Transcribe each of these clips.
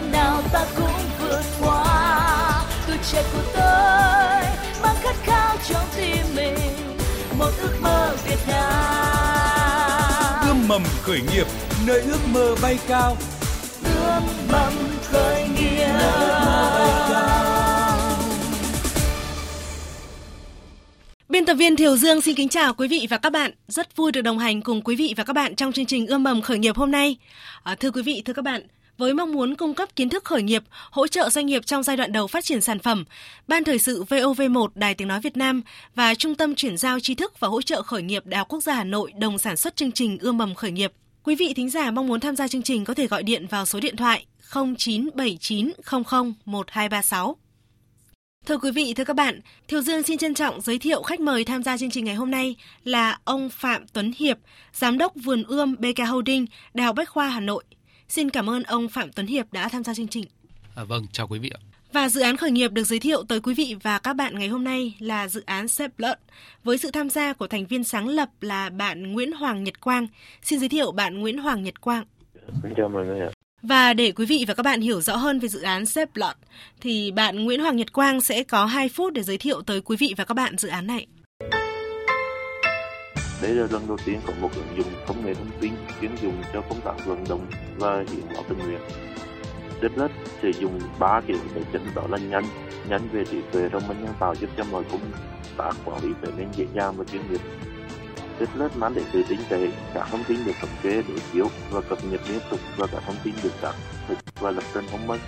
gian nào ta cũng vượt qua. Tuổi trẻ của tôi mang khát khao trong tim mình một ước mơ Việt Nam. Ươm mầm khởi nghiệp nơi ước mơ bay cao. Ươm mầm khởi nghiệp. Biên tập viên Thiều Dương xin kính chào quý vị và các bạn. Rất vui được đồng hành cùng quý vị và các bạn trong chương trình Ươm mầm khởi nghiệp hôm nay. À, thưa quý vị, thưa các bạn, với mong muốn cung cấp kiến thức khởi nghiệp, hỗ trợ doanh nghiệp trong giai đoạn đầu phát triển sản phẩm, Ban Thời sự VOV1 Đài Tiếng Nói Việt Nam và Trung tâm Chuyển giao tri thức và hỗ trợ khởi nghiệp Đại học Quốc gia Hà Nội đồng sản xuất chương trình Ươm mầm khởi nghiệp. Quý vị thính giả mong muốn tham gia chương trình có thể gọi điện vào số điện thoại 0979 00 1236. Thưa quý vị, thưa các bạn, Thiều Dương xin trân trọng giới thiệu khách mời tham gia chương trình ngày hôm nay là ông Phạm Tuấn Hiệp, Giám đốc Vườn Ươm BK Holding, Đại học Bách khoa Hà Nội. Xin cảm ơn ông Phạm Tuấn Hiệp đã tham gia chương trình. À, vâng, chào quý vị ạ. Và dự án khởi nghiệp được giới thiệu tới quý vị và các bạn ngày hôm nay là dự án Xếp Lợn với sự tham gia của thành viên sáng lập là bạn Nguyễn Hoàng Nhật Quang. Xin giới thiệu bạn Nguyễn Hoàng Nhật Quang. Xin chào mọi người ạ. Và để quý vị và các bạn hiểu rõ hơn về dự án Xếp Lọt, thì bạn Nguyễn Hoàng Nhật Quang sẽ có 2 phút để giới thiệu tới quý vị và các bạn dự án này. Đây là lần đầu tiên có một ứng dụng công nghệ thông tin chuyên dùng cho công tác vận động và hiến máu tình nguyện. Xếp sử dụng ba kiểu để chính đó là nhanh, nhanh về trí tuệ thông minh nhân tạo giúp cho mọi công tác quản lý trở nên dễ dàng và chuyên nghiệp Rất mang đến sự tinh tế, các thông tin được thống kê đối chiếu và cập nhật liên tục và các thông tin được xác thực và lập trình thông minh.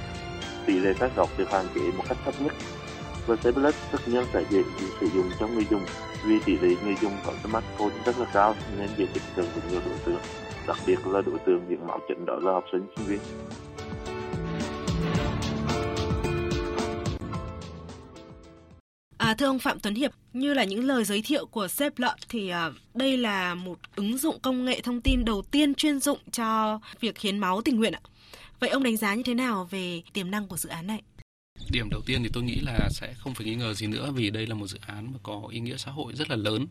Tỷ lệ sai sót được hạn chế một cách thấp nhất và Tablet tất nhiên sẽ dễ sử dụng cho người dùng vì tỷ lệ người dùng có smartphone rất là cao nên dễ tiếp cận với nhiều đối tượng, đặc biệt là đối tượng diện máu chính đó là học sinh sinh viên. À, thưa ông Phạm Tuấn Hiệp, như là những lời giới thiệu của Sếp Lợn thì à, đây là một ứng dụng công nghệ thông tin đầu tiên chuyên dụng cho việc hiến máu tình nguyện ạ. Vậy ông đánh giá như thế nào về tiềm năng của dự án này? Điểm đầu tiên thì tôi nghĩ là sẽ không phải nghi ngờ gì nữa vì đây là một dự án mà có ý nghĩa xã hội rất là lớn.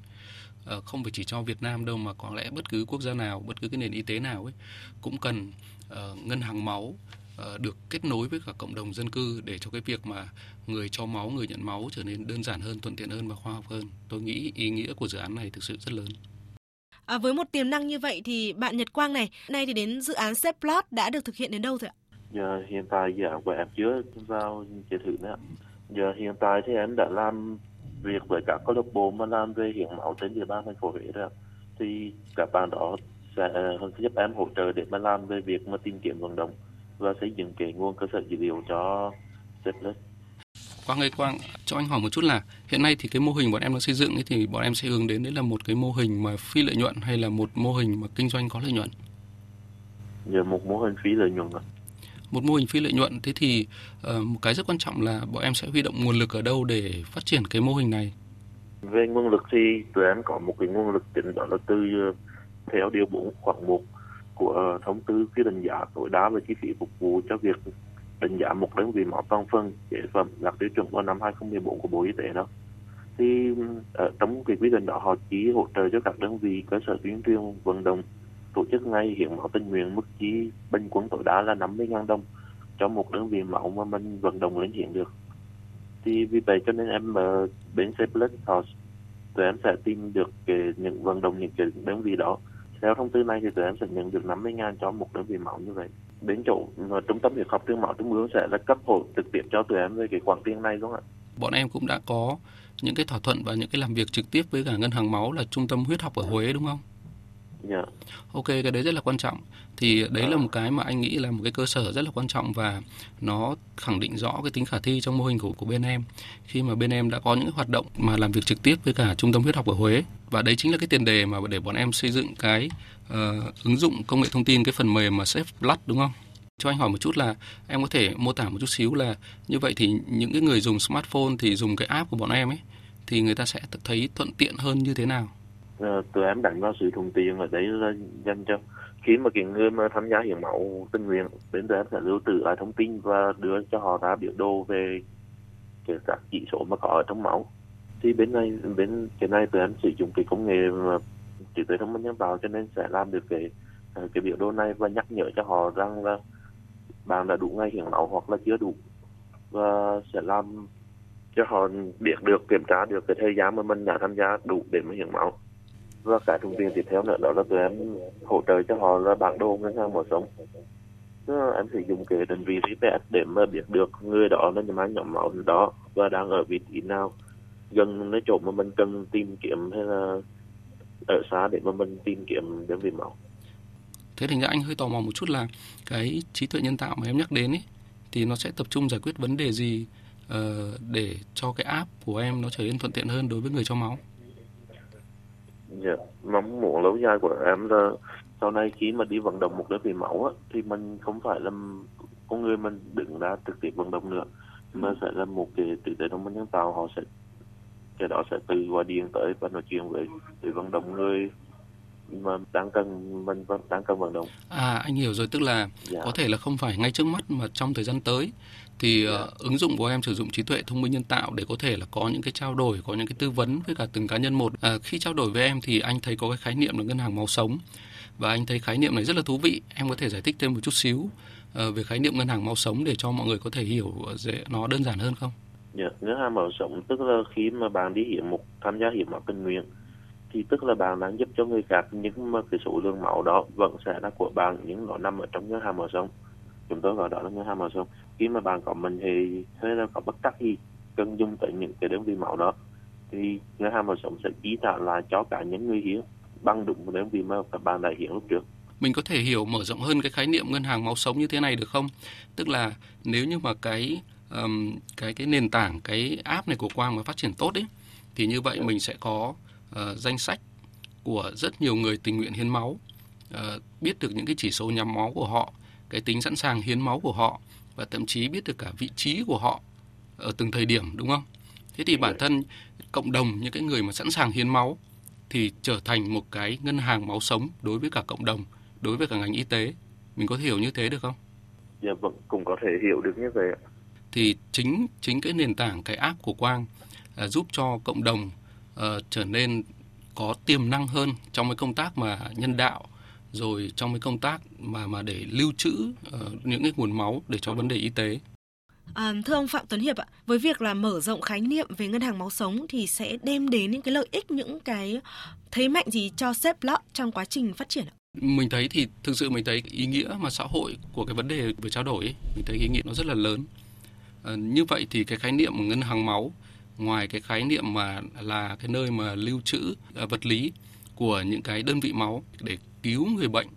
Ờ, không phải chỉ cho Việt Nam đâu mà có lẽ bất cứ quốc gia nào, bất cứ cái nền y tế nào ấy cũng cần uh, ngân hàng máu ờ, được kết nối với cả cộng đồng dân cư để cho cái việc mà người cho máu, người nhận máu trở nên đơn giản hơn, thuận tiện hơn và khoa học hơn. Tôi nghĩ ý nghĩa của dự án này thực sự rất lớn. À, với một tiềm năng như vậy thì bạn Nhật Quang này, nay thì đến dự án Sepplot đã được thực hiện đến đâu rồi ạ? Giờ hiện tại dự án của em chưa vào chơi thử nữa. Giờ hiện tại thì em đã làm việc với các câu lạc bộ mà làm về hiến máu trên địa bàn thành phố Huế rồi. Thì các bạn đó sẽ giúp em hỗ trợ để mà làm về việc mà tìm kiếm vận động và xây dựng cái nguồn cơ sở dữ liệu cho Zeplet. Quang ơi Quang, cho anh hỏi một chút là hiện nay thì cái mô hình bọn em đang xây dựng ấy thì bọn em sẽ hướng đến đấy là một cái mô hình mà phi lợi nhuận hay là một mô hình mà kinh doanh có lợi nhuận? Giờ một mô hình phi lợi nhuận ạ. Một mô hình phi lợi nhuận thế thì ờ, một cái rất quan trọng là bọn em sẽ huy động nguồn lực ở đâu để phát triển cái mô hình này? Về nguồn lực thì tụi em có một cái nguồn lực chính đó là từ ờ, theo điều 4 khoảng 1 của thông tư quy định giá tối đa về chi phí phục vụ cho việc đánh giá một đơn vị máu toàn phần, chế phẩm, đạt tiêu chuẩn vào năm 2014 của Bộ Y tế đó thì ở trong cái quy định đó họ chỉ hỗ trợ cho các đơn vị cơ sở tuyên truyền vận động tổ chức ngay hiến máu tình nguyện mức chi bình quân tối đa là 50.000 đồng cho một đơn vị máu mà mình vận động lên hiện được thì vì vậy cho nên em ở bên Plus họ tụi em sẽ tìm được cái, những vận động những cái đơn vị đó theo thông tư này thì tụi em sẽ nhận được 50 ngàn cho một đơn vị máu như vậy. Đến chỗ ờ, trung tâm huyết học truyền máu trung ương sẽ là cấp hộ trực tiếp cho tụi em về cái khoản tiền này đúng không ạ? Bọn em cũng đã có những cái thỏa thuận và những cái làm việc trực tiếp với cả ngân hàng máu là trung tâm huyết học ở Huế đúng không? Dạ. Yeah. Ok, cái đấy rất là quan trọng. Thì đấy à. là một cái mà anh nghĩ là một cái cơ sở rất là quan trọng và nó khẳng định rõ cái tính khả thi trong mô hình của của bên em. Khi mà bên em đã có những hoạt động mà làm việc trực tiếp với cả trung tâm huyết học ở Huế và đấy chính là cái tiền đề mà để bọn em xây dựng cái uh, ứng dụng công nghệ thông tin cái phần mềm mà Safe Blood đúng không? Cho anh hỏi một chút là em có thể mô tả một chút xíu là như vậy thì những cái người dùng smartphone thì dùng cái app của bọn em ấy thì người ta sẽ thấy thuận tiện hơn như thế nào? Ờ, tụi em đánh vào sự thuận tiện ở đấy là dành cho khi mà cái người mà tham gia hiến máu tình nguyện bên tụi em sẽ lưu trữ lại thông tin và đưa cho họ ra biểu đồ về cái các chỉ số mà có ở trong máu. Thì bên này, bên cái này tụi em sử dụng cái công nghệ mà trí tuệ thông minh nhân tạo cho nên sẽ làm được cái ờ, cái biểu đồ này và nhắc nhở cho họ rằng là bạn đã đủ ngày hiến máu hoặc là chưa đủ và sẽ làm cho họ biết được, kiểm tra được cái thời gian mà mình đã tham gia đủ để mà hiến máu và cái thông tiền tiếp theo nữa đó là tụi em hỗ trợ cho họ là bản đồ ngân hàng máu sống em sử dụng cái định vị GPS để mà biết được người đó là nhóm nhóm máu đó và đang ở vị trí nào. Gần nơi chỗ mà mình cần tìm kiếm hay là ở xa để mà mình tìm kiếm đơn vị máu. Thế thì anh hơi tò mò một chút là cái trí tuệ nhân tạo mà em nhắc đến ấy thì nó sẽ tập trung giải quyết vấn đề gì uh, để cho cái app của em nó trở nên thuận tiện hơn đối với người cho máu? Dạ mong muốn lâu dài của em là sau này khi mà đi vận động một đơn vị máu á, thì mình không phải là con người mình đứng ra trực tiếp vận động nữa mà sẽ là một cái trí tuệ thông minh nhân tạo họ sẽ cái đó sẽ tự gọi điện tới và nói chuyện với để vận động người mà đang cần mình đang cần vận động. À anh hiểu rồi tức là dạ. có thể là không phải ngay trước mắt mà trong thời gian tới thì uh, ứng dụng của em sử dụng trí tuệ thông minh nhân tạo để có thể là có những cái trao đổi, có những cái tư vấn với cả từng cá nhân một. Uh, khi trao đổi với em thì anh thấy có cái khái niệm là ngân hàng máu sống và anh thấy khái niệm này rất là thú vị. Em có thể giải thích thêm một chút xíu uh, về khái niệm ngân hàng máu sống để cho mọi người có thể hiểu ờ, dễ nó đơn giản hơn không? yeah, ngân hàng máu sống tức là khi mà bạn đi hiến một tham gia hiến máu tình nguyện thì tức là bạn đang giúp cho người khác nhưng mà cái số lượng máu đó vẫn sẽ là của bạn nhưng nó nằm ở trong ngân hàng máu sống chúng tôi gọi đó là ngân hàng máu sống khi mà bạn có mình thì hay là có bất đắc gì cần dùng tới những cái đơn vị máu đó. Thì ngân hàng máu sống sẽ chi trả lại cho cả những người hiến bằng đúng đơn vị mà các bạn đã hiến lúc trước. Mình có thể hiểu mở rộng hơn cái khái niệm ngân hàng máu sống như thế này được không? Tức là nếu như mà cái um, cái cái nền tảng cái app này của Quang mà phát triển tốt ấy thì như vậy mình sẽ có uh, danh sách của rất nhiều người tình nguyện hiến máu, uh, biết được những cái chỉ số nhóm máu của họ, cái tính sẵn sàng hiến máu của họ và thậm chí biết được cả vị trí của họ ở từng thời điểm đúng không? Thế thì bản thân cộng đồng những cái người mà sẵn sàng hiến máu thì trở thành một cái ngân hàng máu sống đối với cả cộng đồng, đối với cả ngành y tế. Mình có thể hiểu như thế được không? Dạ vâng, cũng có thể hiểu được như vậy Thì chính chính cái nền tảng cái app của Quang uh, giúp cho cộng đồng uh, trở nên có tiềm năng hơn trong cái công tác mà nhân đạo rồi trong cái công tác mà mà để lưu trữ uh, những cái nguồn máu để cho vấn đề y tế. À, thưa ông Phạm Tuấn Hiệp ạ, với việc là mở rộng khái niệm về ngân hàng máu sống thì sẽ đem đến những cái lợi ích, những cái thế mạnh gì cho Seplot trong quá trình phát triển ạ? Mình thấy thì thực sự mình thấy ý nghĩa mà xã hội của cái vấn đề về trao đổi ấy, mình thấy ý nghĩa nó rất là lớn. À, như vậy thì cái khái niệm ngân hàng máu ngoài cái khái niệm mà là cái nơi mà lưu trữ à, vật lý của những cái đơn vị máu để cứu người bệnh.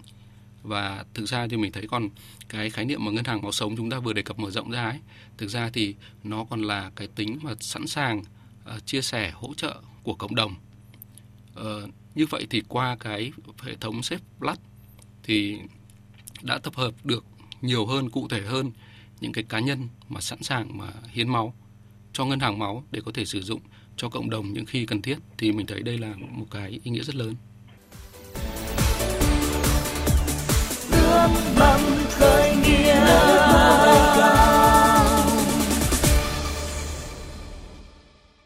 Và thực ra thì mình thấy còn cái khái niệm mà ngân hàng máu sống chúng ta vừa đề cập mở rộng ra ấy thực ra thì nó còn là cái tính mà sẵn sàng uh, chia sẻ hỗ trợ của cộng đồng. Uh, như vậy thì qua cái hệ thống xếp Blood thì đã tập hợp được nhiều hơn cụ thể hơn những cái cá nhân mà sẵn sàng mà hiến máu cho ngân hàng máu để có thể sử dụng cho cộng đồng những khi cần thiết thì mình thấy đây là một cái ý nghĩa rất lớn. Khởi nghĩa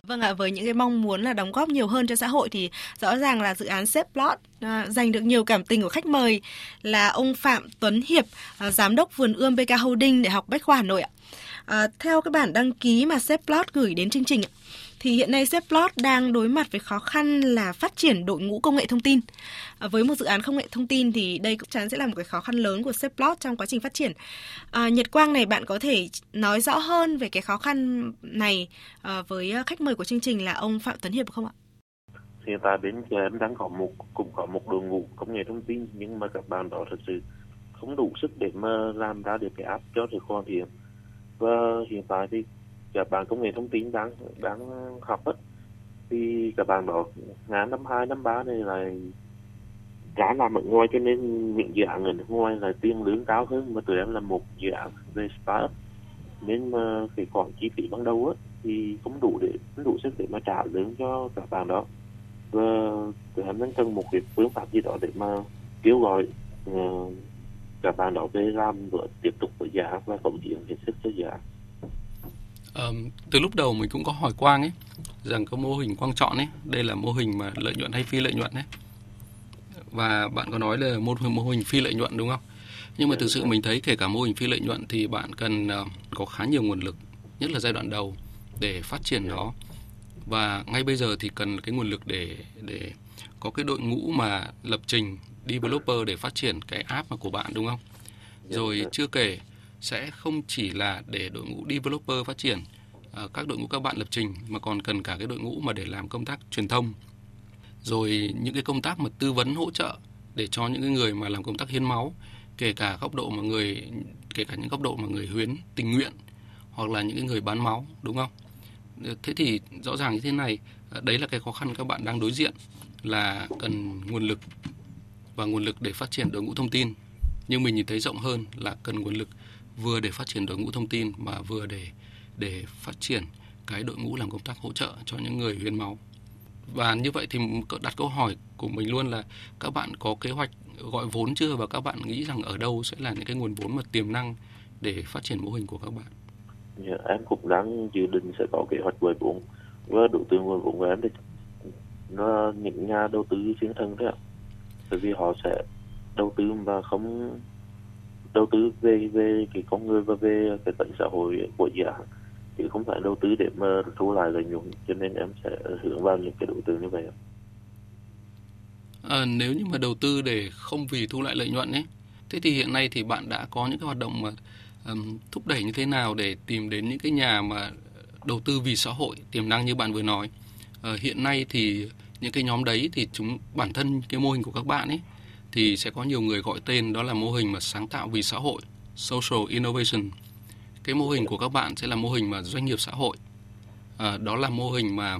Vâng ạ, với những cái mong muốn là đóng góp nhiều hơn cho xã hội thì rõ ràng là dự án Save Plot à, giành được nhiều cảm tình của khách mời là ông Phạm Tuấn Hiệp, à, giám đốc vườn ươm BK Holding để học Bách khoa Hà Nội ạ. À, theo cái bản đăng ký mà Sepplot gửi đến chương trình thì hiện nay Sepplot đang đối mặt với khó khăn là phát triển đội ngũ công nghệ thông tin. À, với một dự án công nghệ thông tin thì đây cũng chắn sẽ là một cái khó khăn lớn của Sepplot trong quá trình phát triển. À, Nhật Quang này bạn có thể nói rõ hơn về cái khó khăn này à, với à, khách mời của chương trình là ông Phạm Tuấn Hiệp không ạ? Hiện tại bên em đang có một cũng có một đội ngũ công nghệ thông tin nhưng mà các bạn đó thật sự không đủ sức để mà làm ra được cái app cho được hoàn thiện và hiện tại thì các bạn công nghệ thông tin đang đang học ấy, thì các bạn đó ngã năm hai năm ba này là cả làm ở ngoài cho nên những dự án ở nước ngoài là tiền lương cao hơn mà tụi em là một dự án về startup. Nên mà cái khoản chi phí ban đầu á thì không đủ để không đủ sức để mà trả lương cho các bạn đó. Và tụi em đang cần một cái phương pháp gì đó để mà kêu gọi uh, các bạn đó về làm và tiếp tục với giá và cống hiến hết sức cho giá. Um, từ lúc đầu mình cũng có hỏi Quang ấy rằng có mô hình Quang chọn ấy, đây là mô hình mà lợi nhuận hay phi lợi nhuận ấy. Và bạn có nói là mô hình mô hình phi lợi nhuận đúng không? Nhưng mà thực sự mình thấy kể cả mô hình phi lợi nhuận thì bạn cần uh, có khá nhiều nguồn lực, nhất là giai đoạn đầu để phát triển nó. Và ngay bây giờ thì cần cái nguồn lực để để có cái đội ngũ mà lập trình developer để phát triển cái app mà của bạn đúng không? Rồi chưa kể sẽ không chỉ là để đội ngũ developer phát triển uh, các đội ngũ các bạn lập trình mà còn cần cả cái đội ngũ mà để làm công tác truyền thông. Rồi những cái công tác mà tư vấn hỗ trợ để cho những cái người mà làm công tác hiến máu kể cả góc độ mà người kể cả những góc độ mà người huyến tình nguyện hoặc là những cái người bán máu đúng không? Thế thì rõ ràng như thế này ờ, đấy là cái khó khăn các bạn đang đối diện là cần nguồn lực và nguồn lực để phát triển đội ngũ thông tin. Nhưng mình nhìn thấy rộng hơn là cần nguồn lực vừa để phát triển đội ngũ thông tin mà vừa để để phát triển cái đội ngũ làm công tác hỗ trợ cho những người hiến máu. Và như vậy thì đặt câu hỏi của mình luôn là các bạn có kế hoạch gọi vốn chưa? Và các bạn nghĩ rằng ở đâu sẽ là những cái nguồn vốn mà tiềm năng để phát triển mô hình của các bạn? Yeah, em cũng đang dự định sẽ có kế hoạch gọi vốn. Với đầu tư nguồn vốn của em thì nó những nhà đầu tư chiến thân đấy ạ. Bởi vì họ sẽ đầu tư mà không đầu tư về về cái con người và về cái tận xã hội của dự án chứ không phải đầu tư để mà thu lại lợi nhuận. Cho nên em sẽ hướng vào những cái đầu tư như vậy à, nếu như mà đầu tư để không vì thu lại lợi nhuận ấy thế thì hiện nay thì bạn đã có những cái hoạt động mà um, thúc đẩy như thế nào để tìm đến những cái nhà mà đầu tư vì xã hội tiềm năng như bạn vừa nói? Ờ, hiện nay thì những cái nhóm đấy thì chúng bản thân cái mô hình của các bạn ấy thì sẽ có nhiều người gọi tên đó là mô hình mà sáng tạo vì xã hội social innovation. Cái mô hình của các bạn sẽ là mô hình mà doanh nghiệp xã hội. À, đó là mô hình mà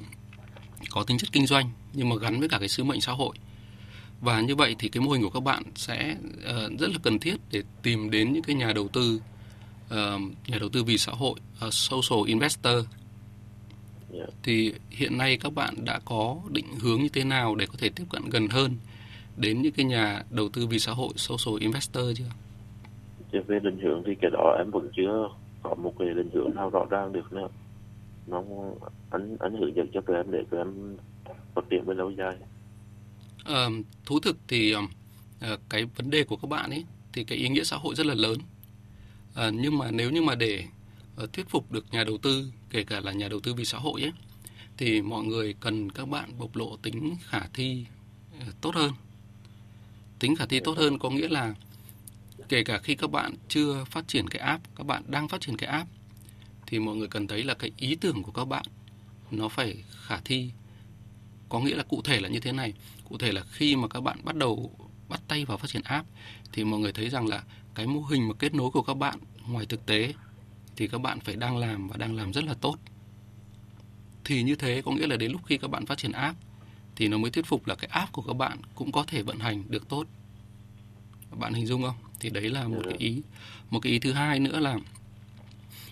có tính chất kinh doanh nhưng mà gắn với cả cái sứ mệnh xã hội. Và như vậy thì cái mô hình của các bạn sẽ uh, rất là cần thiết để tìm đến những cái nhà đầu tư uh, nhà đầu tư vì xã hội uh, social investor yeah. Thì hiện nay các bạn đã có định hướng như thế nào để có thể tiếp cận gần hơn đến những cái nhà đầu tư vì xã hội social investor chưa? Dạ, về định hướng thì cái đó em vẫn chưa có một cái định hướng nào rõ ràng được nữa nó ảnh ảnh hưởng dẫn cho tụi em để tụi em phát triển về lâu dài à, thú thực thì à, cái vấn đề của các bạn ấy thì cái ý nghĩa xã hội rất là lớn à, nhưng mà nếu như mà để Ờ, thuyết phục được nhà đầu tư, kể cả là nhà đầu tư vì xã hội ấy, thì mọi người cần các bạn bộc lộ tính khả thi ờ, tốt hơn. Tính khả thi tốt hơn có nghĩa là kể cả khi các bạn chưa phát triển cái app, các bạn đang phát triển cái app, thì mọi người cần thấy là cái ý tưởng của các bạn nó phải khả thi. Có nghĩa là cụ thể là như thế này, cụ thể là khi mà các bạn bắt đầu bắt tay vào phát triển app, thì mọi người thấy rằng là cái mô hình mà kết nối của các bạn ngoài thực tế thì các bạn phải đang làm và đang làm rất là tốt. Thì như thế có nghĩa là đến lúc khi các bạn phát triển app thì nó mới thuyết phục là cái app của các bạn cũng có thể vận hành được tốt. Bạn hình dung không? Thì đấy là một cái ý. Một cái ý thứ hai nữa là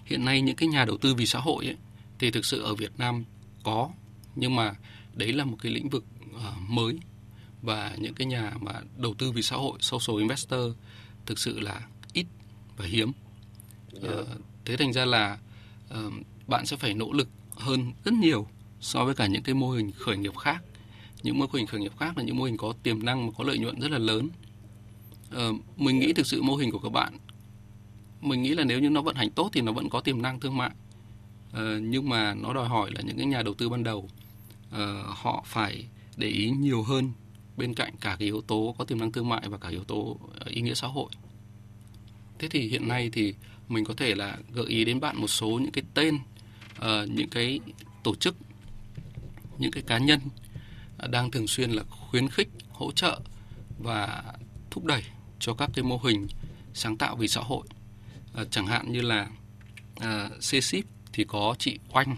hiện nay những cái nhà đầu tư vì xã hội ấy, thì thực sự ở Việt Nam có nhưng mà đấy là một cái lĩnh vực uh, mới. Và những cái nhà mà đầu tư vì xã hội social investor thực sự là ít và hiếm. Uh, thế thành ra là uh, bạn sẽ phải nỗ lực hơn rất nhiều so với cả những cái mô hình khởi nghiệp khác. Những mô hình khởi nghiệp khác là những mô hình có tiềm năng mà có lợi nhuận rất là lớn. Uh, mình nghĩ thực sự mô hình của các bạn mình nghĩ là nếu như nó vận hành tốt thì nó vẫn có tiềm năng thương mại. Uh, nhưng mà nó đòi hỏi là những cái nhà đầu tư ban đầu uh, họ phải để ý nhiều hơn bên cạnh cả cái yếu tố có tiềm năng thương mại và cả yếu tố ý nghĩa xã hội. Thế thì hiện nay thì mình có thể là gợi ý đến bạn một số những cái tên uh, những cái tổ chức những cái cá nhân đang thường xuyên là khuyến khích hỗ trợ và thúc đẩy cho các cái mô hình sáng tạo vì xã hội. À, chẳng hạn như là à, CSIP thì có chị Oanh.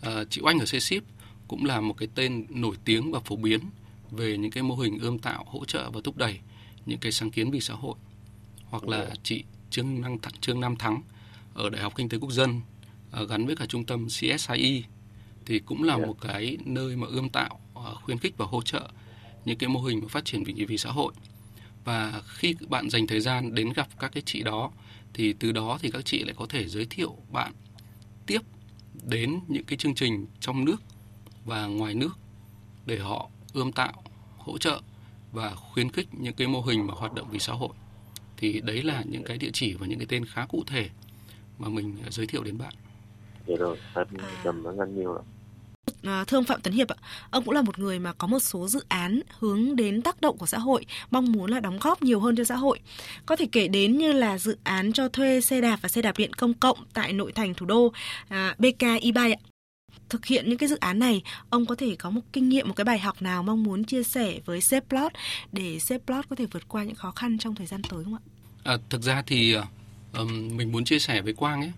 À, chị Oanh ở CSIP cũng là một cái tên nổi tiếng và phổ biến về những cái mô hình ươm tạo hỗ trợ và thúc đẩy những cái sáng kiến vì xã hội. Hoặc là chị Trương Năng Trương Nam Thắng ở Đại học Kinh tế Quốc dân à, gắn với cả trung tâm CSIE thì cũng là một cái nơi mà ươm tạo à, khuyến khích và hỗ trợ những cái mô hình mà phát triển vì vì xã hội. Và khi bạn dành thời gian đến gặp các cái chị đó thì từ đó thì các chị lại có thể giới thiệu bạn tiếp đến những cái chương trình trong nước và ngoài nước để họ ươm tạo hỗ trợ và khuyến khích những cái mô hình mà hoạt động vì xã hội thì đấy là những cái địa chỉ và những cái tên khá cụ thể mà mình giới thiệu đến bạn. Dạ rồi, em À. cảm ơn anh nhiều ạ. À, thưa ông Phạm Tấn Hiệp ạ, ông cũng là một người mà có một số dự án hướng đến tác động của xã hội, mong muốn là đóng góp nhiều hơn cho xã hội. Có thể kể đến như là dự án cho thuê xe đạp và xe đạp điện công cộng tại nội thành thủ đô à, BK e-bike ạ. Thực hiện những cái dự án này, ông có thể có một kinh nghiệm, một cái bài học nào mong muốn chia sẻ với Seplot để Seplot có thể vượt qua những khó khăn trong thời gian tới không ạ? À, thực ra thì um, mình muốn chia sẻ với Quang ấy,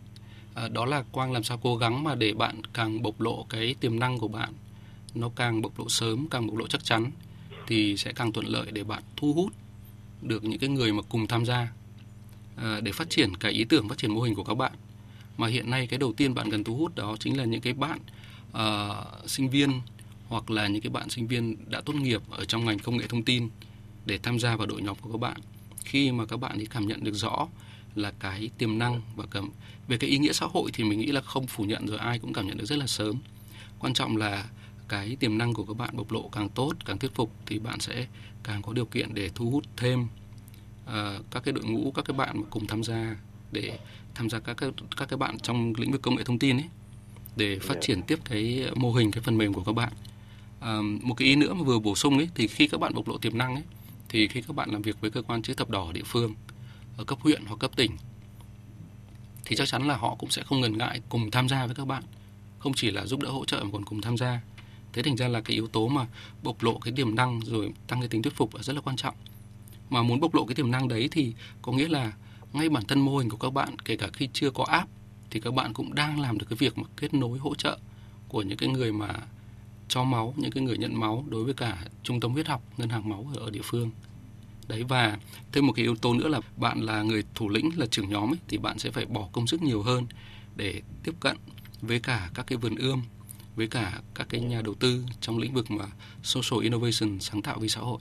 à, đó là Quang làm sao cố gắng mà để bạn càng bộc lộ cái tiềm năng của bạn, nó càng bộc lộ sớm, càng bộc lộ chắc chắn, thì sẽ càng thuận lợi để bạn thu hút được những cái người mà cùng tham gia à, để phát triển cái ý tưởng, phát triển mô hình của các bạn. Mà hiện nay cái đầu tiên bạn cần thu hút đó chính là những cái bạn uh, sinh viên hoặc là những cái bạn sinh viên đã tốt nghiệp ở trong ngành công nghệ thông tin để tham gia vào đội nhóm của các bạn. Khi mà các bạn ấy cảm nhận được rõ là cái tiềm năng và cảm về cái ý nghĩa xã hội thì mình nghĩ là không phủ nhận rồi ai cũng cảm nhận được rất là sớm. Quan trọng là cái tiềm năng của các bạn bộc lộ càng tốt càng thuyết phục thì bạn sẽ càng có điều kiện để thu hút thêm uh, các cái đội ngũ các cái bạn mà cùng tham gia để tham gia các cái, các cái bạn trong lĩnh vực công nghệ thông tin ấy để phát triển tiếp cái mô hình cái phần mềm của các bạn. À, một cái ý nữa mà vừa bổ sung ấy thì khi các bạn bộc lộ tiềm năng ấy thì khi các bạn làm việc với cơ quan chữ thập đỏ ở địa phương ở cấp huyện hoặc cấp tỉnh thì chắc chắn là họ cũng sẽ không ngần ngại cùng tham gia với các bạn. Không chỉ là giúp đỡ hỗ trợ mà còn cùng tham gia. Thế thành ra là cái yếu tố mà bộc lộ cái tiềm năng rồi tăng cái tính thuyết phục là rất là quan trọng. Mà muốn bộc lộ cái tiềm năng đấy thì có nghĩa là ngay bản thân mô hình của các bạn kể cả khi chưa có app thì các bạn cũng đang làm được cái việc mà kết nối hỗ trợ của những cái người mà cho máu những cái người nhận máu đối với cả trung tâm huyết học ngân hàng máu ở, địa phương. Đấy và thêm một cái yếu tố nữa là bạn là người thủ lĩnh là trưởng nhóm ấy, thì bạn sẽ phải bỏ công sức nhiều hơn để tiếp cận với cả các cái vườn ươm với cả các cái nhà đầu tư trong lĩnh vực mà social innovation sáng tạo vì xã hội.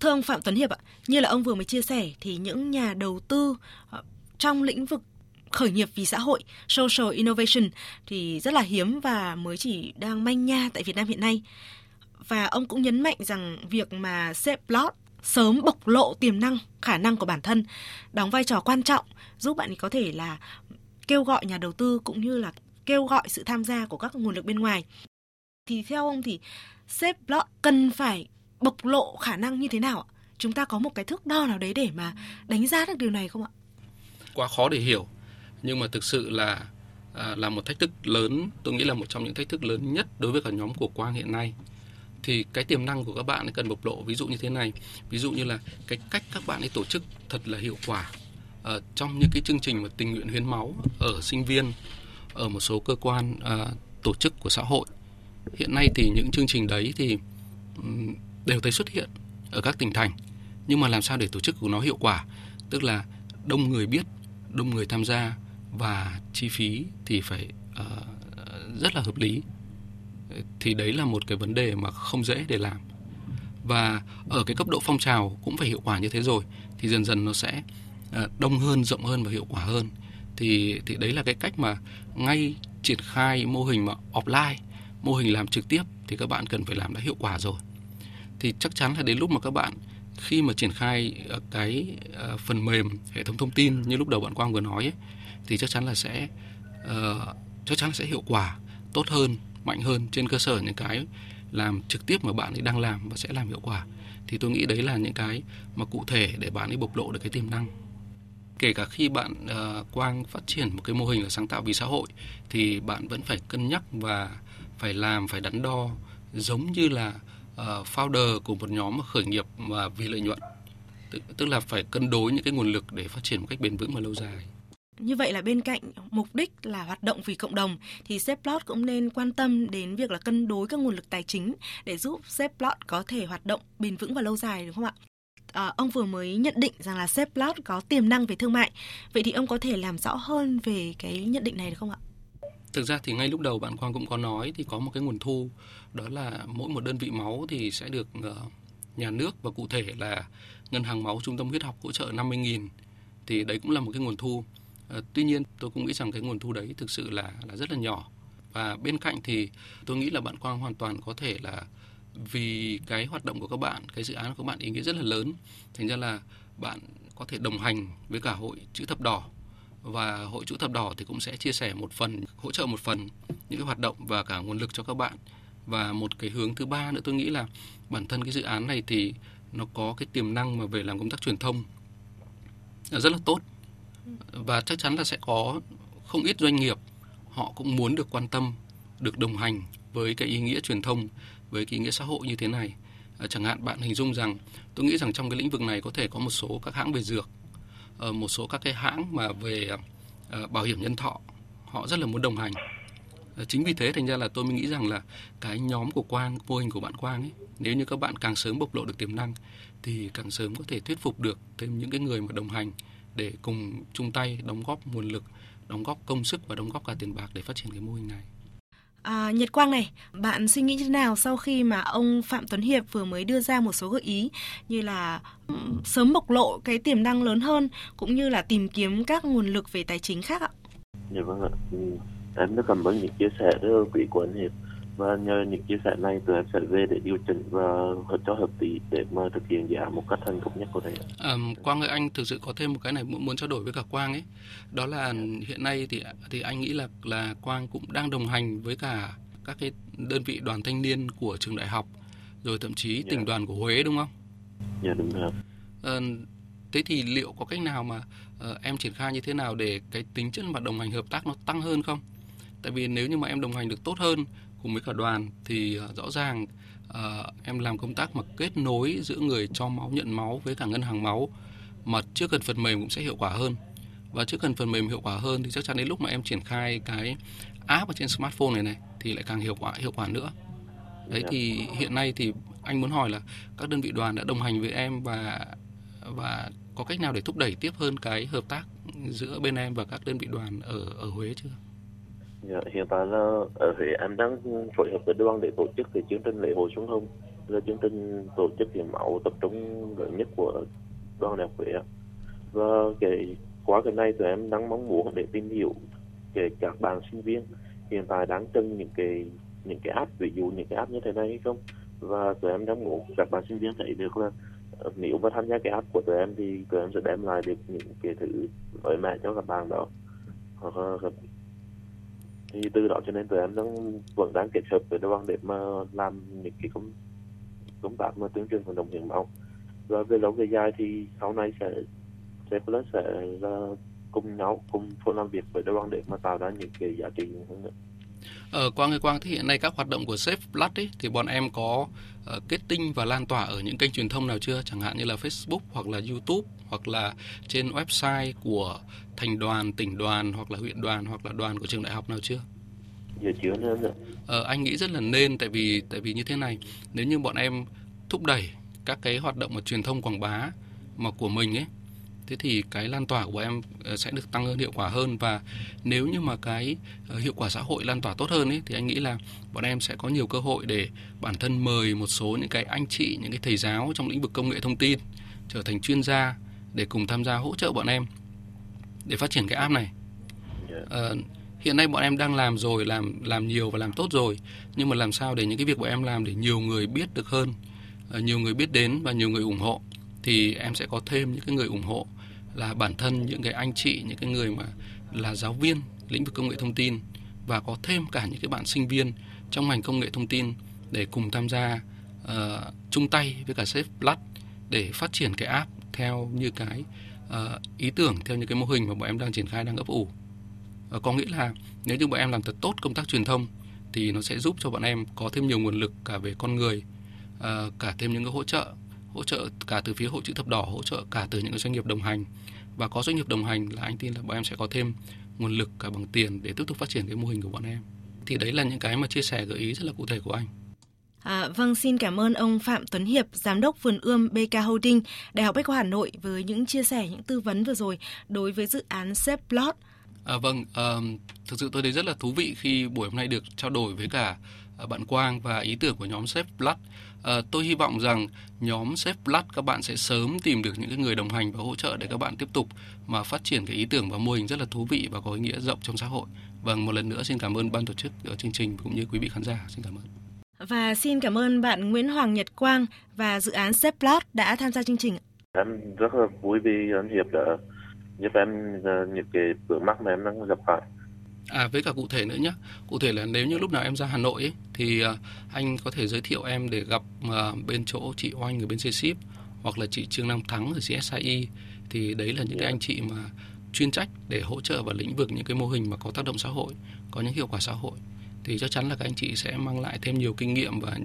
Thưa ông Phạm Tuấn Hiệp ạ, như là ông vừa mới chia sẻ thì những nhà đầu tư ờ, trong lĩnh vực khởi nghiệp vì xã hội, social innovation thì rất là hiếm và mới chỉ đang manh nha tại Việt Nam hiện nay. Và ông cũng nhấn mạnh rằng việc mà Seplot sớm bộc lộ tiềm năng, khả năng của bản thân đóng vai trò quan trọng giúp bạn có thể là kêu gọi nhà đầu tư cũng như là kêu gọi sự tham gia của các nguồn lực bên ngoài. Thì theo ông thì Seplot cần phải bộc lộ khả năng như thế nào ạ? Chúng ta có một cái thước đo nào đấy để mà đánh giá được điều này không ạ? quá khó để hiểu nhưng mà thực sự là à, là một thách thức lớn tôi nghĩ là một trong những thách thức lớn nhất đối với cả nhóm của Quang hiện nay thì cái tiềm năng của các bạn ấy cần bộc lộ ví dụ như thế này ví dụ như là cái cách các bạn ấy tổ chức thật là hiệu quả ở trong những cái chương trình mà tình nguyện hiến máu ở sinh viên ở một số cơ quan à, tổ chức của xã hội hiện nay thì những chương trình đấy thì đều thấy xuất hiện ở các tỉnh thành. Nhưng mà làm sao để tổ chức của nó hiệu quả? Tức là đông người biết đông người tham gia và chi phí thì phải uh, rất là hợp lý. Thì đấy là một cái vấn đề mà không dễ để làm. Và ở cái cấp độ phong trào cũng phải hiệu quả như thế rồi thì dần dần nó sẽ ờ, đông hơn rộng hơn và hiệu quả hơn. Thì thì đấy là cái cách mà ngay triển khai mô hình mà offline mô hình làm trực tiếp thì các bạn cần phải làm đã hiệu quả rồi thì chắc chắn là đến lúc mà các bạn khi mà triển khai ờ, cái ờ, phần mềm hệ thống thông tin như lúc đầu bạn Quang vừa nói ấy, thì chắc chắn là sẽ uh, chắc chắn là sẽ hiệu quả tốt hơn mạnh hơn trên cơ sở những cái làm trực tiếp mà bạn ấy đang làm và sẽ làm hiệu quả. Thì tôi nghĩ đấy là những cái mà cụ thể để bạn ấy bộc lộ được cái tiềm năng. Kể cả khi bạn uh, Quang phát triển một cái mô hình là sáng tạo vì xã hội thì bạn vẫn phải cân nhắc và phải làm phải đắn đo giống như là Ờ, founder của một nhóm khởi nghiệp mà vì lợi nhuận tức, tức là phải cân đối những cái nguồn lực để phát triển một cách bền vững và lâu dài Như vậy là bên cạnh mục đích là hoạt động vì cộng đồng thì Zplot cũng nên quan tâm đến việc là cân đối các nguồn lực tài chính để giúp Zplot có thể hoạt động bền vững và lâu dài đúng không ạ? À, ông vừa mới nhận định rằng là Zplot có tiềm năng về thương mại. Vậy thì ông có thể làm rõ hơn về cái nhận định này được không ạ? Thực ra thì ngay lúc đầu bạn Quang cũng có nói thì có một cái nguồn thu đó là mỗi một đơn vị máu thì sẽ được ờ, nhà nước và cụ thể là ngân hàng máu trung tâm huyết học hỗ trợ 50.000 thì đấy cũng là một cái nguồn thu. Ờ, tuy nhiên tôi cũng nghĩ rằng cái nguồn thu đấy thực sự là là rất là nhỏ. Và bên cạnh thì tôi nghĩ là bạn Quang hoàn toàn có thể là vì cái hoạt động của các bạn, cái dự án của các bạn ý nghĩa rất là lớn, thành ra là bạn có thể đồng hành với cả hội chữ thập đỏ và hội chữ thập đỏ thì cũng sẽ chia sẻ một phần, hỗ trợ một phần những cái hoạt động và cả nguồn lực cho các bạn. Và một cái hướng thứ ba nữa tôi nghĩ là bản thân cái dự án này thì nó có cái tiềm năng mà về làm công tác truyền thông rất là tốt. Và chắc chắn là sẽ có không ít doanh nghiệp họ cũng muốn được quan tâm, được đồng hành với cái ý nghĩa truyền thông, với cái ý nghĩa xã hội như thế này. À, chẳng hạn bạn hình dung rằng, tôi nghĩ rằng trong cái lĩnh vực này có thể có một số các hãng về dược một số các cái hãng mà về ờ, bảo hiểm nhân thọ, họ rất là muốn đồng hành. Ờ, chính vì thế thành ra là tôi mới nghĩ rằng là cái nhóm của Quang mô hình của bạn Quang ấy, nếu như các bạn càng sớm bộc lộ được tiềm năng thì càng sớm có thể thuyết phục được thêm những cái người mà đồng hành để cùng chung tay đóng góp nguồn lực, đóng góp công sức và đóng góp cả tiền bạc để phát triển cái mô hình này. À, Nhật Quang này, bạn suy nghĩ như thế nào sau khi mà ông Phạm Tuấn Hiệp vừa mới đưa ra một số gợi ý như là sớm bộc lộ cái tiềm năng lớn hơn cũng như là tìm kiếm các nguồn lực về tài chính khác ạ? Dạ vâng ạ. Ừ, em rất cảm ơn những chia sẻ rất quý của anh Hiệp và nhờ những chia sẻ này tụi em sẽ về để điều chỉnh và cho hợp lý để mà thực hiện dự án một cách thành công nhất có thể. À, Quang ơi anh thực sự có thêm một cái này muốn trao đổi với cả Quang ấy đó là hiện nay thì thì anh nghĩ là là Quang cũng đang đồng hành với cả các cái đơn vị đoàn thanh niên của trường đại học rồi thậm chí tỉnh yeah. đoàn của Huế đúng không? Dạ đúng rồi. À, thế thì liệu có cách nào mà uh, em triển khai như thế nào để cái tính chất mà đồng hành hợp tác nó tăng hơn không? Tại vì nếu như mà em đồng hành được tốt hơn cùng với cả đoàn thì uh, rõ ràng uh, em làm công tác mà kết nối giữa người cho máu nhận máu với cả ngân hàng máu mà trước cần phần mềm cũng sẽ hiệu quả hơn. Và trước cần phần mềm hiệu quả hơn thì chắc chắn đến lúc mà em triển khai cái app ở trên smartphone này này thì lại càng hiệu quả hiệu quả nữa. Đấy thì hiện nay thì anh muốn hỏi là các đơn vị đoàn đã đồng hành với em và và có cách nào để thúc đẩy tiếp hơn cái hợp tác giữa bên em và các đơn vị đoàn ở ở Huế chưa? Dạ, hiện tại là ờ, ở Huế em đang phối hợp với đoàn để tổ chức cái chương trình lễ hội xuân hồng. Là chương trình tổ chức hiến máu tập trung lớn nhất của đoàn đại học Huế và cái qua cái này tụi em đang mong muốn để tìm hiểu về các bạn sinh viên hiện tại đang cần những cái những cái app ví dụ những cái app như thế này hay không? Và tụi em đang muốn các bạn sinh viên thấy được là ờ, nếu mà tham gia cái app của tụi em thì tụi em sẽ đem lại được những cái thứ mới mẻ cho các bạn đó. Hoặc thì từ đó cho nên tụi em đang vẫn đang kết hợp với đoàn để mà làm những cái công công tác mà tuyên truyền vận động hiến máu. Rồi về lâu về dài thì sau này sẽ sẽ plus sẽ là cùng nhau, cùng phối làm việc với đoàn để mà tạo ra những cái giá trị hơn nữa. Ờ, Quang ơi Quang, thì hiện nay các hoạt động của Safe Blood ấy, thì bọn em có uh, kết tinh và lan tỏa ở những kênh truyền thông nào chưa? Chẳng hạn như là Facebook hoặc là YouTube hoặc là trên website của thành đoàn, tỉnh đoàn hoặc là huyện đoàn hoặc là đoàn của trường đại học nào chưa? Giờ chưa nữa. Ờ, anh nghĩ rất là nên tại vì tại vì như thế này, nếu như bọn em thúc đẩy các cái hoạt động mà truyền thông quảng bá mà của mình ấy thế thì cái lan tỏa của em ờ, sẽ được tăng hơn hiệu quả hơn và nếu như mà cái ờ, hiệu quả xã hội lan tỏa tốt hơn ấy thì anh nghĩ là bọn em sẽ có nhiều cơ hội để bản thân mời một số những cái anh chị những cái thầy giáo trong lĩnh vực công nghệ thông tin trở thành chuyên gia để cùng tham gia hỗ trợ bọn em để phát triển cái app này. À, hiện nay bọn em đang làm rồi làm làm nhiều và làm tốt rồi nhưng mà làm sao để những cái việc bọn em làm để nhiều người biết được hơn nhiều người biết đến và nhiều người ủng hộ thì em sẽ có thêm những cái người ủng hộ là bản thân những cái anh chị những cái người mà là giáo viên lĩnh vực công nghệ thông tin và có thêm cả những cái bạn sinh viên trong ngành công nghệ thông tin để cùng tham gia uh, chung tay với cả sếp Blood để phát triển cái app theo như cái uh, ý tưởng theo những cái mô hình mà bọn em đang triển khai đang ấp ủ. Uh, có nghĩa là nếu như bọn em làm thật tốt công tác truyền thông thì nó sẽ giúp cho bọn em có thêm nhiều nguồn lực cả về con người uh, cả thêm những cái hỗ trợ hỗ trợ cả từ phía hội chữ thập đỏ hỗ trợ cả từ những cái doanh nghiệp đồng hành và có doanh nghiệp đồng hành là anh tin là bọn em sẽ có thêm nguồn lực cả bằng tiền để tiếp tục phát triển cái mô hình của bọn em thì đấy là những cái mà chia sẻ gợi ý rất là cụ thể của anh À, vâng, xin cảm ơn ông Phạm Tuấn Hiệp, Giám đốc Vườn Ươm BK Holding, Đại học Bách khoa Hà Nội với những chia sẻ, những tư vấn vừa rồi đối với dự án Save Plot. À, vâng, uh, thực sự tôi thấy rất là thú vị khi buổi hôm nay được trao đổi với cả uh, bạn Quang và ý tưởng của nhóm Save Blood. À, tôi hy vọng rằng nhóm Save Blood các bạn sẽ sớm tìm được những cái người đồng hành và hỗ trợ để các bạn tiếp tục mà phát triển cái ý tưởng và mô hình rất là thú vị và có ý nghĩa rộng trong xã hội. Vâng, một lần nữa xin cảm ơn ban tổ chức ở chương trình cũng như quý vị khán giả. Xin cảm ơn. Và xin cảm ơn bạn Nguyễn Hoàng Nhật Quang và dự án Save Blood đã tham gia chương trình. Em rất là vui vì anh Hiệp đã giúp em ờ, những cái vướng mắc mà em đang gặp phải. À với cả cụ thể nữa nhé. Cụ thể là nếu như lúc nào em ra Hà Nội ấy, thì uh, anh có thể giới thiệu em để gặp uh, bên chỗ chị Oanh ở bên C-Ship hoặc là chị Trương Nam Thắng ở CSIE thì đấy là những cái anh chị mà chuyên trách để hỗ trợ vào lĩnh vực những cái mô hình mà có tác động xã hội, có những hiệu quả xã hội thì chắc chắn là các anh chị sẽ mang lại thêm nhiều kinh nghiệm và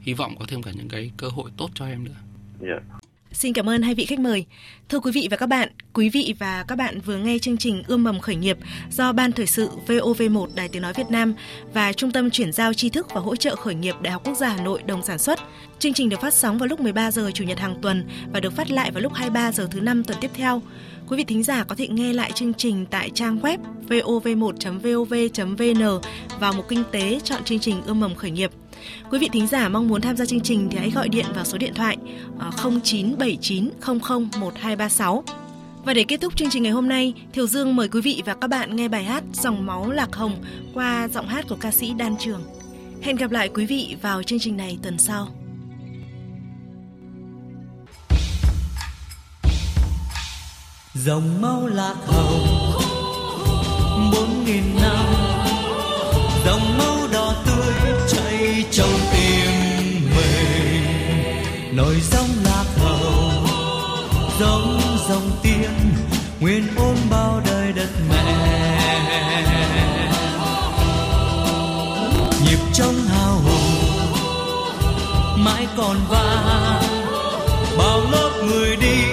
hy vọng có thêm cả những cái cơ hội tốt cho em nữa. Yeah. Xin cảm ơn hai vị khách mời. Thưa quý vị và các bạn, quý vị và các bạn vừa nghe chương trình Ươm mầm khởi nghiệp do Ban Thời sự VOV1 Đài Tiếng Nói Việt Nam và Trung tâm Chuyển giao tri thức và hỗ trợ khởi nghiệp Đại học Quốc gia Hà Nội đồng sản xuất. Chương trình được phát sóng vào lúc 13 giờ Chủ nhật hàng tuần và được phát lại vào lúc 23 giờ thứ năm tuần tiếp theo. Quý vị thính giả có thể nghe lại chương trình tại trang web vov1.vov.vn vào mục kinh tế chọn chương trình Ươm mầm khởi nghiệp. Quý vị thính giả mong muốn tham gia chương trình thì hãy gọi điện vào số điện thoại 0979 00 1236. Và để kết thúc chương trình ngày hôm nay, Thiều Dương mời quý vị và các bạn nghe bài hát Dòng máu lạc hồng qua giọng hát của ca sĩ Đan Trường. Hẹn gặp lại quý vị vào chương trình này tuần sau. dòng máu lạc hồng bốn nghìn năm dòng máu đỏ tươi trong tim mình. Nổi sóng lạc hậu, giống dòng tiên, nguyên ôm bao đời đất mẹ. Nhịp trong hào hùng, mãi còn vang, bao lớp người đi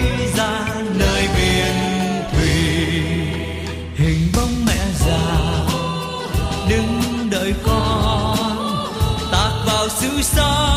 vào xứ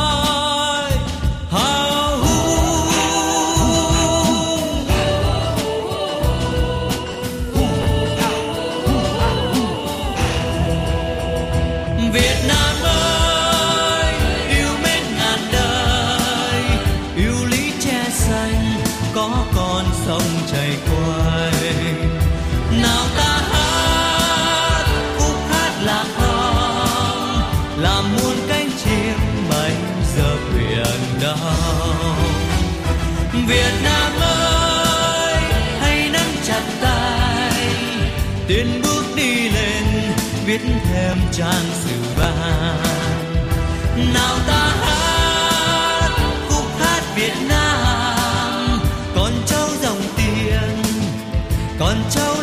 đau. Việt Nam ơi, hãy nắm chặt tay. Tiến bước đi lên, viết thêm trang sử vàng. Nào ta hát, khúc hát Việt Nam. Còn cháu dòng tiền còn cháu